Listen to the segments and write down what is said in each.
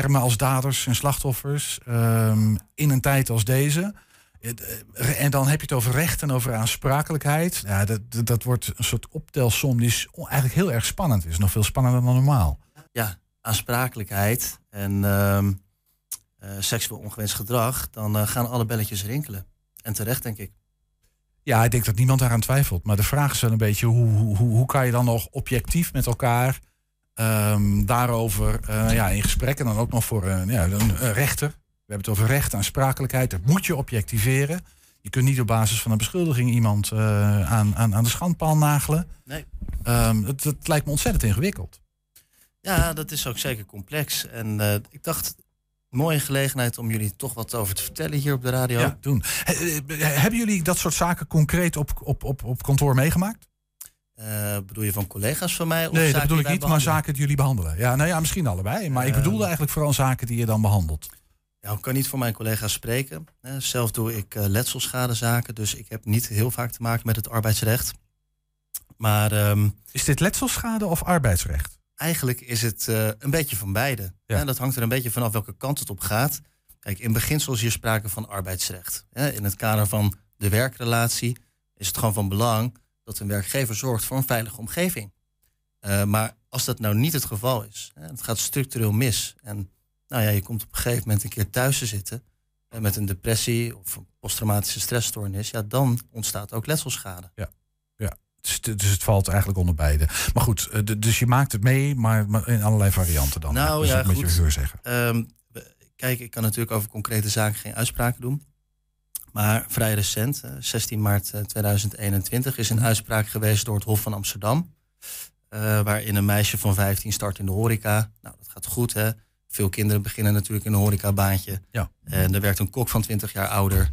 termen als daders en slachtoffers ehm, in een tijd als deze. Eh, en dan heb je het over recht en over aansprakelijkheid. Ja, dat, dat wordt een soort optelsom die is eigenlijk heel erg spannend is. Nog veel spannender dan normaal. Ja, aansprakelijkheid en ehm, eh, seksueel ongewenst gedrag, dan uh, gaan alle belletjes rinkelen. En terecht, denk ik. Ja, ik denk dat niemand daaraan twijfelt. Maar de vraag is wel een beetje, hoe, hoe, hoe kan je dan nog objectief met elkaar um, daarover uh, ja, in gesprek en dan ook nog voor uh, ja, een, rechter. We hebben het over recht, aansprakelijkheid. Dat moet je objectiveren. Je kunt niet op basis van een beschuldiging iemand uh, aan, aan, aan de schandpaal nagelen. Nee. Um, het, het, lijkt me ontzettend ingewikkeld. Ja, dat is ook zeker complex. En uh, ik dacht, mooie gelegenheid om jullie toch wat over te vertellen hier op de radio. Ja, doen. hebben jullie dat soort zaken concreet op, op, op, op kantoor meegemaakt? Uh, bedoel je van collega's van mij? Of nee, dat bedoel ik niet, maar zaken die jullie behandelen. Ja, nou ja, misschien allebei. Maar ik ehm. bedoelde eigenlijk vooral zaken die je dan behandelt. Ja, ik kan niet voor mijn collega's spreken. Zelf doe ik uh, letselschadezaken, dus ik heb niet heel vaak te maken met het arbeidsrecht. Maar, um, is dit letselschade of arbeidsrecht? Eigenlijk is het uh, een beetje van beide. Ja. dat hangt er een beetje vanaf welke kant het op gaat. Kijk, in beginsel is hier sprake van arbeidsrecht. In het kader van de werkrelatie is het gewoon van belang dat een werkgever zorgt voor een veilige omgeving. Uh, maar als dat nou niet het geval is, hè, het gaat structureel mis. En nou ja, je komt op een gegeven moment een keer thuis te zitten met een depressie of een posttraumatische stressstoornis, ja, dan ontstaat ook letselschade. Ja, ja. Dus, dus het valt eigenlijk onder beide. Maar goed, uh, dus je maakt het mee, maar, in allerlei varianten dan. Nou dus ja, goed. Met je zeggen. Um, kijk, ik kan natuurlijk over concrete zaken geen uitspraken doen. Maar vrij recent, 16 maart 2021, is een uitspraak geweest door het Hof van Amsterdam. Uh, waarin een meisje van 15 start in de horeca. Nou, dat gaat goed, hè. Veel kinderen beginnen natuurlijk in een horecabaantje. Ja. En er werkt een kok van 20 jaar ouder.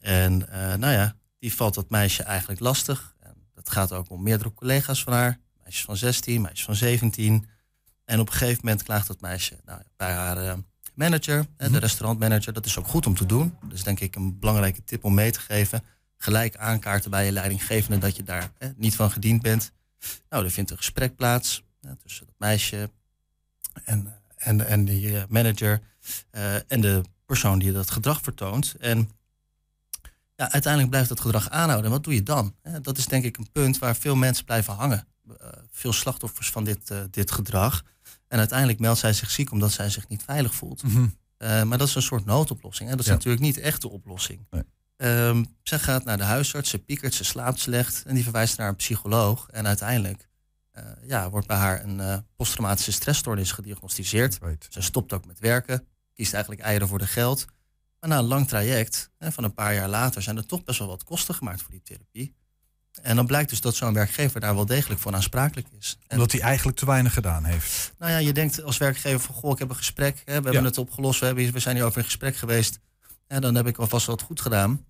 En uh, nou ja, die valt dat meisje eigenlijk lastig. En dat gaat ook om meerdere collega's van haar. Meisjes van 16, meisjes van 17. En op een gegeven moment klaagt dat meisje nou, bij haar uh, manager, de mhm. restaurantmanager. Dat is ook goed om te doen. Dat is denk ik een belangrijke tip om mee te geven. Gelijk aankaarten bij je leidinggevende dat je daar hè, niet van gediend bent. Nou, er vindt een gesprek plaats hè, tussen dat meisje en, en, en die eh, manager uh, en de persoon die dat gedrag vertoont. En ja, uiteindelijk blijft dat gedrag aanhouden. En wat doe je dan? Dat is denk ik een punt waar veel mensen blijven hangen. Uh, veel slachtoffers van dit, uh, dit gedrag. En uiteindelijk meldt zij zich ziek omdat zij zich niet veilig voelt. Mm -hmm. uh, maar dat is een soort noodoplossing. Hè? Dat is ja. natuurlijk niet echt de oplossing. Nee. Um, zij gaat naar de huisarts, ze piekert, ze slaapt slecht en die verwijst naar een psycholoog. En uiteindelijk uh, ja, wordt bij haar een uh, posttraumatische stressstoornis gediagnosticeerd. Right. Ze stopt ook met werken, kiest eigenlijk eieren voor de geld. Maar na een lang traject, hè, van een paar jaar later, zijn er toch best wel wat kosten gemaakt voor die therapie. En dan blijkt dus dat zo'n werkgever daar wel degelijk voor aansprakelijk is. En Omdat hij eigenlijk te weinig gedaan heeft. Nou ja, je denkt als werkgever van, goh, ik heb een gesprek, hè, we hebben ja. het opgelost, we, hebben, we zijn hier over in gesprek geweest. En dan heb ik alvast wat goed gedaan.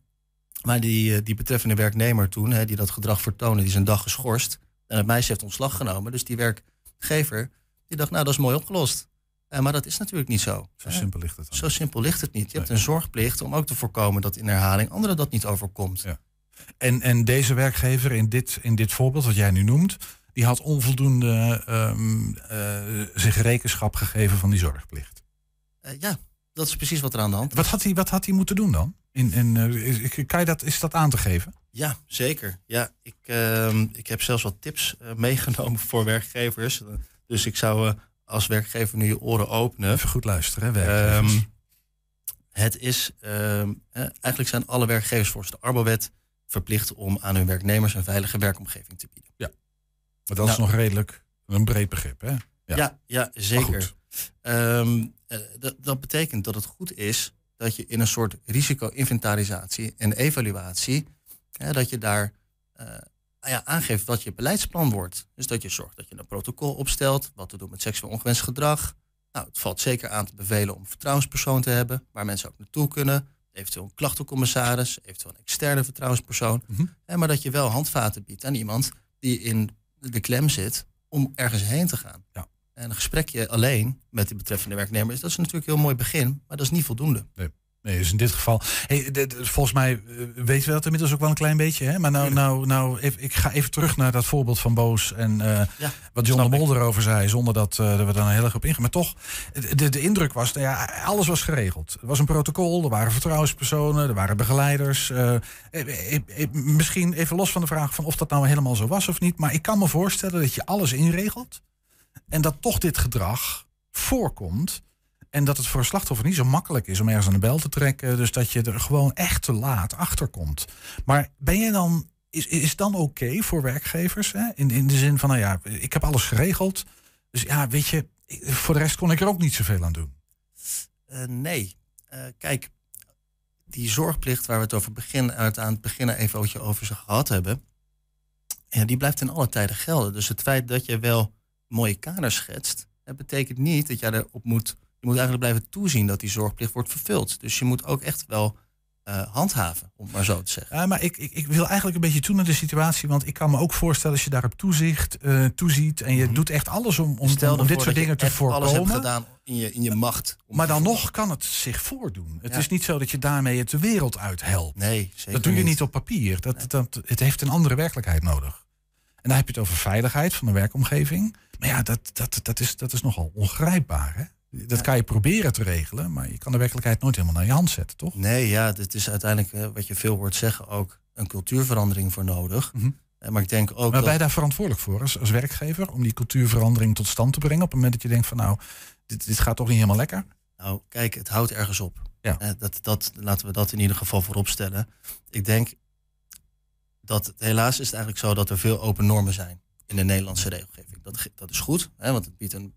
Maar die, die betreffende werknemer toen, hè, die dat gedrag vertoonde, die is een dag geschorst. En het meisje heeft ontslag genomen. Dus die werkgever, die dacht, nou, dat is mooi opgelost. Uh, maar dat is natuurlijk niet zo. Zo simpel ligt het. Dan. Zo simpel ligt het niet. Je nee. hebt een zorgplicht om ook te voorkomen dat in herhaling anderen dat niet overkomt. Ja. En, en deze werkgever in dit, in dit voorbeeld wat jij nu noemt, die had onvoldoende um, uh, zich rekenschap gegeven van die zorgplicht. Uh, ja, dat is precies wat er aan de hand is. Wat had hij, wat had hij moeten doen dan? In, in, uh, kan je dat, is dat aan te geven? Ja, zeker. Ja, ik, uh, ik heb zelfs wat tips meegenomen voor werkgevers. Dus ik zou als werkgever nu je oren openen. Even goed luisteren, hè, werkgevers. Um, het is, ehm, eigenlijk zijn alle werkgevers volgens de Arbowet verplicht om aan hun werknemers een veilige werkomgeving te bieden. Ja, maar dat nou, is nog redelijk een breed begrip, hè? Ja, ja, ja zeker. Um, dat, dat betekent dat het goed is dat je in een soort risico-inventarisatie en evaluatie, hè, dat je daar uh, ja, aangeeft wat je beleidsplan wordt. Dus dat je zorgt dat je een protocol opstelt, wat te doen met seksueel ongewenst gedrag. Nou, het valt zeker aan te bevelen om een vertrouwenspersoon te hebben, waar mensen ook naartoe kunnen. Eventueel een klachtencommissaris, eventueel een externe vertrouwenspersoon. Mm -hmm. hè, maar dat je wel handvaten biedt aan iemand die in de klem zit om ergens heen te gaan. Ja. En een gesprekje alleen met die betreffende werknemer is dat is natuurlijk een heel mooi begin, maar dat is niet voldoende. Nee. Nee, dus in dit geval. Hey, volgens mij uh, weten we dat inmiddels ook wel een klein beetje. Hè? Maar nou, nou, nou even, ik ga even terug naar dat voorbeeld van Boos. En uh, ja, wat John de Mol erover zei. Zonder dat, uh, we daar heel erg op ingaan. Maar toch, de, de indruk was, nou ja, alles was geregeld. Er was een protocol, er waren vertrouwenspersonen, er waren begeleiders. misschien even los van de vraag van of dat nou helemaal zo was of niet. Maar ik kan me voorstellen dat je alles inregelt. En dat toch dit gedrag voorkomt. En dat het voor een slachtoffer niet zo makkelijk is om ergens aan de bel te trekken. Dus dat je er gewoon echt te laat achter komt. Maar ben je dan, is, is dan oké voor werkgevers? Hè? In, in de zin van, nou ja, ik heb alles geregeld. Dus ja, weet je, voor de rest kon ik er ook niet zoveel aan doen. Uh, nee. Uh, kijk, die zorgplicht waar we het over begin, uit aan het begin even over ze gehad hebben. Ja, die blijft in alle tijden gelden. Dus het feit dat je wel mooie kaders schetst, dat betekent niet dat jij erop moet je moet eigenlijk blijven toezien dat die zorgplicht wordt vervuld. Dus je moet ook echt wel uh, handhaven, om maar zo te zeggen. Ja, maar ik, ik, ik, wil eigenlijk een beetje toe naar de situatie. Want ik kan me ook voorstellen als je daarop toezicht, uh, toeziet. en je mhm. doet echt alles om, om, Stel om dit soort dingen te voorkomen. Alles hebt gedaan in je, in je macht. Maar dan nog kan het zich voordoen. Het is niet zo dat je daarmee het de wereld uithelpt. Nee, zeker Dat doe je niet, op papier. Dat, dat, het heeft een andere werkelijkheid nodig. En dan heb je het over veiligheid van de werkomgeving. Maar ja, dat, dat, dat, is, dat is nogal ongrijpbaar. Hè? Dat kan je proberen te regelen, maar je kan de werkelijkheid nooit helemaal naar je hand zetten, toch? Nee, ja, het is uiteindelijk, eh, wat je veel hoort zeggen, ook een cultuurverandering voor nodig. Mhm. Eh, maar ik denk ook. Maar ben je daar verantwoordelijk voor als, als werkgever om die cultuurverandering tot stand te brengen? Op het moment dat je denkt van nou, dit, dit gaat toch niet helemaal lekker? Nou, kijk, het houdt ergens op. Ja. Eh, dat, dat, laten we dat in ieder geval voorop stellen. Ik denk dat helaas is het eigenlijk zo dat er veel open normen zijn in de Nederlandse regelgeving. Dat, dat is goed, hè, want het biedt een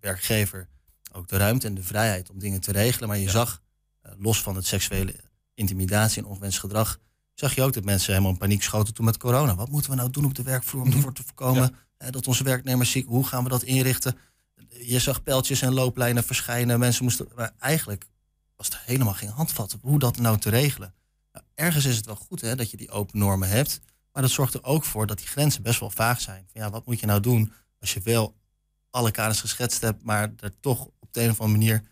werkgever ook de ruimte en de vrijheid om dingen te regelen. Maar je zag, eh, los van het seksuele intimidatie en ongewenst gedrag, zag je ook dat mensen helemaal in paniek schoten toen met corona. Wat moeten we nou doen op de werkvloer om ervoor te voorkomen dat onze werknemers ziek, hoe gaan we dat inrichten? Je zag pijltjes en looplijnen verschijnen. Mensen moesten, maar eigenlijk was er helemaal geen handvat hoe dat nou te regelen. Nou, ergens is het wel goed hè, dat je die open normen hebt. Maar dat zorgt er ook voor dat die grenzen best wel vaag zijn. Van, ja, wat moet je nou doen als je wel alle kaders geschetst hebt, maar er toch de een of andere manier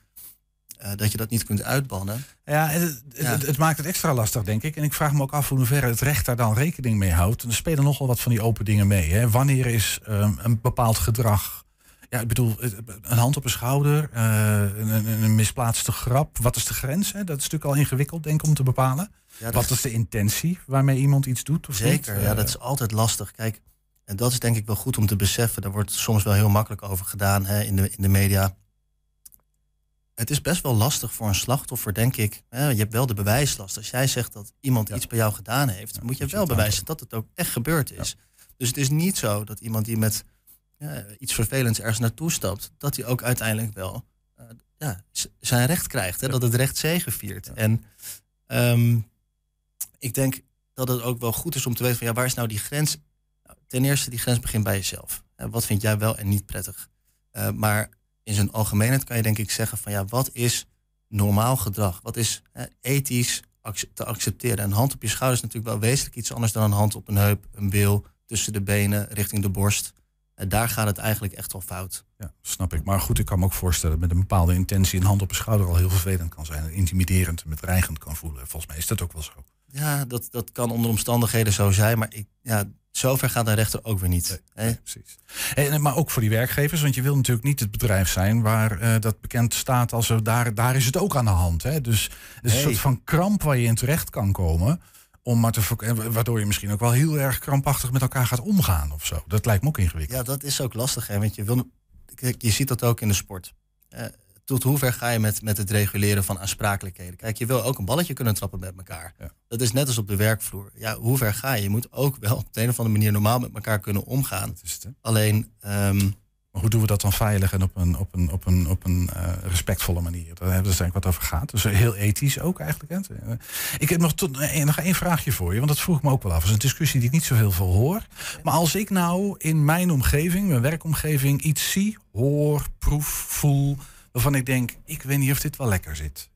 uh, dat je dat niet kunt uitbannen. Ja, het, het, het, maakt het extra lastig, denk ik. En ik vraag me ook af hoe ver het recht daar dan rekening mee houdt. er spelen nogal wat van die open dingen mee. Hè. Wanneer is um, een bepaald gedrag ja, ik bedoel, een hand op een schouder, uh, een, een, misplaatste grap. Wat is de grens? Hè? Dat is natuurlijk al ingewikkeld, denk ik, om te bepalen. Ja, Wat is de intentie waarmee iemand iets doet? Of Zeker, niet? ja, dat is altijd lastig. Kijk, en dat is denk ik wel goed om te beseffen. Daar wordt soms wel heel makkelijk over gedaan hè, in, de, in de media het is best wel lastig voor een slachtoffer, denk ik. je hebt wel de bewijslast. Als jij zegt dat iemand iets bij jou gedaan heeft, moet je wel bewijzen dat het ook echt gebeurd is. Dus het is niet zo dat iemand die met iets vervelends ergens naartoe stapt, dat hij ook uiteindelijk wel uh, ja, zijn recht krijgt. Hè? Dat het recht zegeviert. En um, ik denk dat het ook wel goed is om te weten van ja, waar is nou die grens? Ten eerste, die grens begint bij jezelf. wat vind jij wel en niet prettig? Uh, maar in zijn algemeenheid kan je denk ik zeggen van ja, wat is normaal gedrag? Wat is hè, ethisch te accepteren? Een hand op je schouder is natuurlijk wel wezenlijk iets anders dan een hand op een heup, een bil, tussen de benen, richting de borst. En daar gaat het eigenlijk echt wel fout. Ja, snap ik. Maar goed, ik kan me ook voorstellen met een bepaalde intentie een hand op een schouder al heel vervelend kan zijn. Intimiderend en bedreigend kan voelen. Volgens mij is dat ook wel zo. Ja, dat, dat kan onder omstandigheden zo zijn. Maar ik, ja, zover gaat een rechter ook weer niet. Nee, precies. En, maar ook voor die werkgevers, want je wil natuurlijk niet het bedrijf zijn waar uh, dat bekend staat als er, daar, daar is het ook aan de hand. Hè? Dus het is een soort van kramp waar je in terecht kan komen. Om maar te, waardoor je misschien ook wel heel erg krampachtig met elkaar gaat omgaan of zo. Dat lijkt me ook ingewikkeld. Ja, dat is ook lastig. Hè? Want je, wil, je ziet dat ook in de sport. Uh, tot hoever ga je met, met het reguleren van aansprakelijkheden? Kijk, je wil ook een balletje kunnen trappen met elkaar. Dat is net als op de werkvloer. Ja, hoe ver ga je? Je moet ook wel op de een of andere manier normaal met elkaar kunnen omgaan. Dat is het, Alleen. Um, maar hoe doen we dat dan veilig en op een, op een, op een, op een uh, respectvolle manier? Daar hebben we dus eigenlijk wat over gehad. Dus heel ethisch ook eigenlijk. Hè. Ik heb nog, tot, eh, nog één vraagje voor je, want dat vroeg me ook wel af. Dat is een discussie die ik niet zo heel veel hoor. Maar als ik nou in mijn omgeving, mijn werkomgeving, iets zie, hoor, proef, voel waarvan ik denk, ik weet niet of dit wel lekker zit.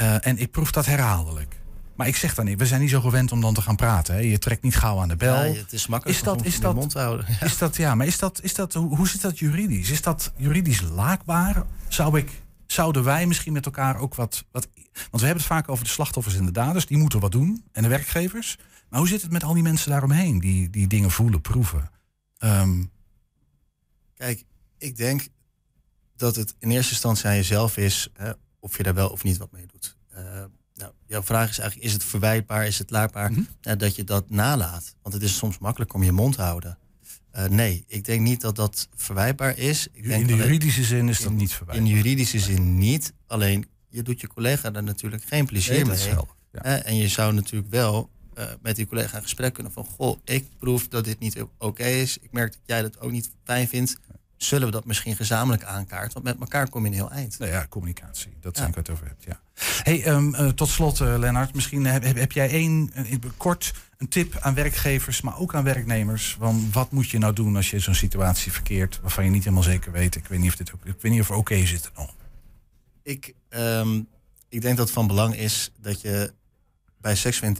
Uh, en ik proef dat herhaaldelijk. Maar ik zeg dan niet, we zijn niet zo gewend om dan te gaan praten. Hè. Je trekt niet gauw aan de bel. Ja, het is makkelijk is dat, is dat, mond te houden. Ja. Is dat, ja, maar is dat, is dat, hoe, hoe zit dat juridisch? Is dat juridisch laakbaar? Zou ik, zouden wij misschien met elkaar ook wat, wat. Want we hebben het vaak over de slachtoffers en de daders, die moeten wat doen. En de werkgevers. Maar hoe zit het met al die mensen daaromheen die, die dingen voelen, proeven? Um, Kijk, ik denk dat het in eerste instantie aan jezelf is hè, of je daar wel of niet wat mee doet. Uh, nou, jouw vraag is eigenlijk, is het verwijtbaar, is het laatbaar mm dat je dat nalaat? Want het is soms makkelijk om je mond te houden. Uh, nee, ik denk niet dat dat verwijtbaar is. Ik denk in de juridische zin is dat niet verwijtbaar. In de juridische zin niet. Alleen, je doet je collega daar natuurlijk geen plezier mee. ja. en je zou natuurlijk wel uh, met die collega in gesprek kunnen van... goh, ik proef dat dit niet oké is. Ik merk dat jij dat ook niet fijn vindt zullen we dat misschien gezamenlijk aankaarten. Want met elkaar kom je een heel eind. Nou ja, communicatie. Dat zijn ja. ik het over hebt. Ja. Hey, um, uh, tot slot, uh, Lennart. Misschien heb, heb, jij één, uh, kort een tip aan werkgevers, maar ook aan werknemers. Van wat moet je nou doen als je zo'n situatie verkeert waarvan je niet helemaal zeker weet. Ik weet niet of dit ook, ik weet niet of oké okay zit nog. Ik, um, ik denk dat het van belang is dat je bij seksuele,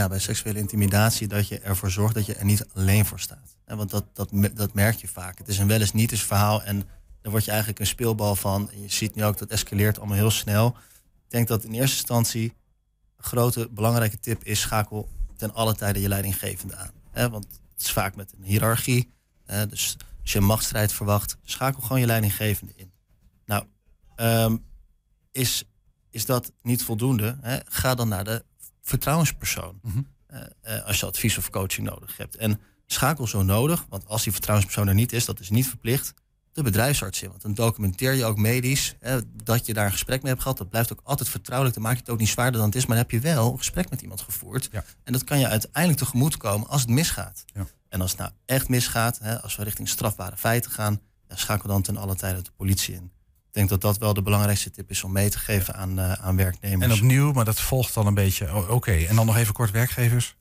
ja, bij seksuele intimidatie, dat je ervoor zorgt dat je er niet alleen voor staat. Want dat, dat, dat merk je vaak. Het is een wel eens niet eens verhaal en daar word je eigenlijk een speelbal van. En je ziet nu ook dat escaleert allemaal heel snel. Ik denk dat in eerste instantie een grote belangrijke tip is schakel ten alle tijde je leidinggevende aan. Want het is vaak met een hiërarchie. Dus als je een machtsstrijd verwacht, schakel gewoon je leidinggevende in. Nou, ehm, is, is dat niet voldoende? Ga dan naar de vertrouwenspersoon. Mhm. Eh, eh, als je advies of coaching nodig hebt. En schakel zo nodig, want als die vertrouwenspersoon er niet is, dat is niet verplicht, de bedrijfsarts in. Want dan documenteer je ook medisch hè, dat je daar een gesprek mee hebt gehad. Dat blijft ook altijd vertrouwelijk. Dan maak je het ook niet zwaarder dan het is. Maar dan heb je wel een gesprek met iemand gevoerd. Ja. En dat kan je uiteindelijk tegemoet komen als het misgaat. Ja. En als het nou echt misgaat, hè, als we richting strafbare feiten gaan, ja, schakel dan ten alle tijde de politie in. Ik denk dat dat wel de belangrijkste tip is om mee te geven aan, uh, aan werknemers. En opnieuw, maar dat volgt dan een beetje. Oké, en dan nog even kort werkgevers.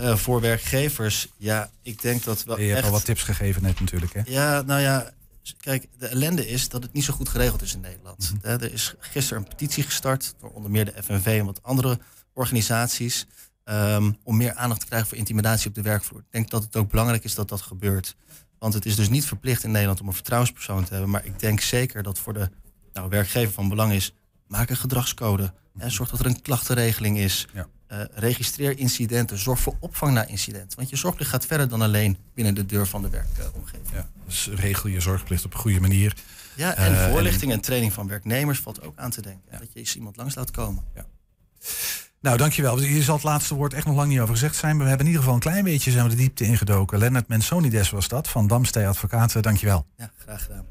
Uh, voor werkgevers, ja, ik denk dat wel. Je hebt echt... al wat tips gegeven net natuurlijk. Hè? Ja, nou ja, kijk, de ellende is dat het niet zo goed geregeld is in Nederland. Mm -hmm. Er is gisteren een petitie gestart door onder meer de FNV en wat andere organisaties. Um, om meer aandacht te krijgen voor intimidatie op de werkvloer. Ik denk dat het ook belangrijk is dat dat gebeurt. Want het is dus niet verplicht in Nederland om een vertrouwenspersoon te hebben. Maar ik denk zeker dat voor de nou, werkgever van belang is. Maak een gedragscode. Mm -hmm. Zorg dat er een klachtenregeling is. Ja. Uh, registreer incidenten. Zorg voor opvang naar incidenten. Want je zorgplicht gaat verder dan alleen binnen de deur van de werkomgeving. Ja, dus regel je zorgplicht op een goede manier. Ja, en uh, voorlichting en... en... training van werknemers valt ook aan te denken. Ja. Dat je eens iemand langs laat komen. Ja. Nou, dankjewel. Hier zal het laatste woord echt nog lang niet over gezegd zijn. Maar we hebben in ieder geval een klein beetje zijn we de diepte ingedoken. Lennart Mensonides was dat, van Damstee Advocaten. Dankjewel. Ja, graag gedaan.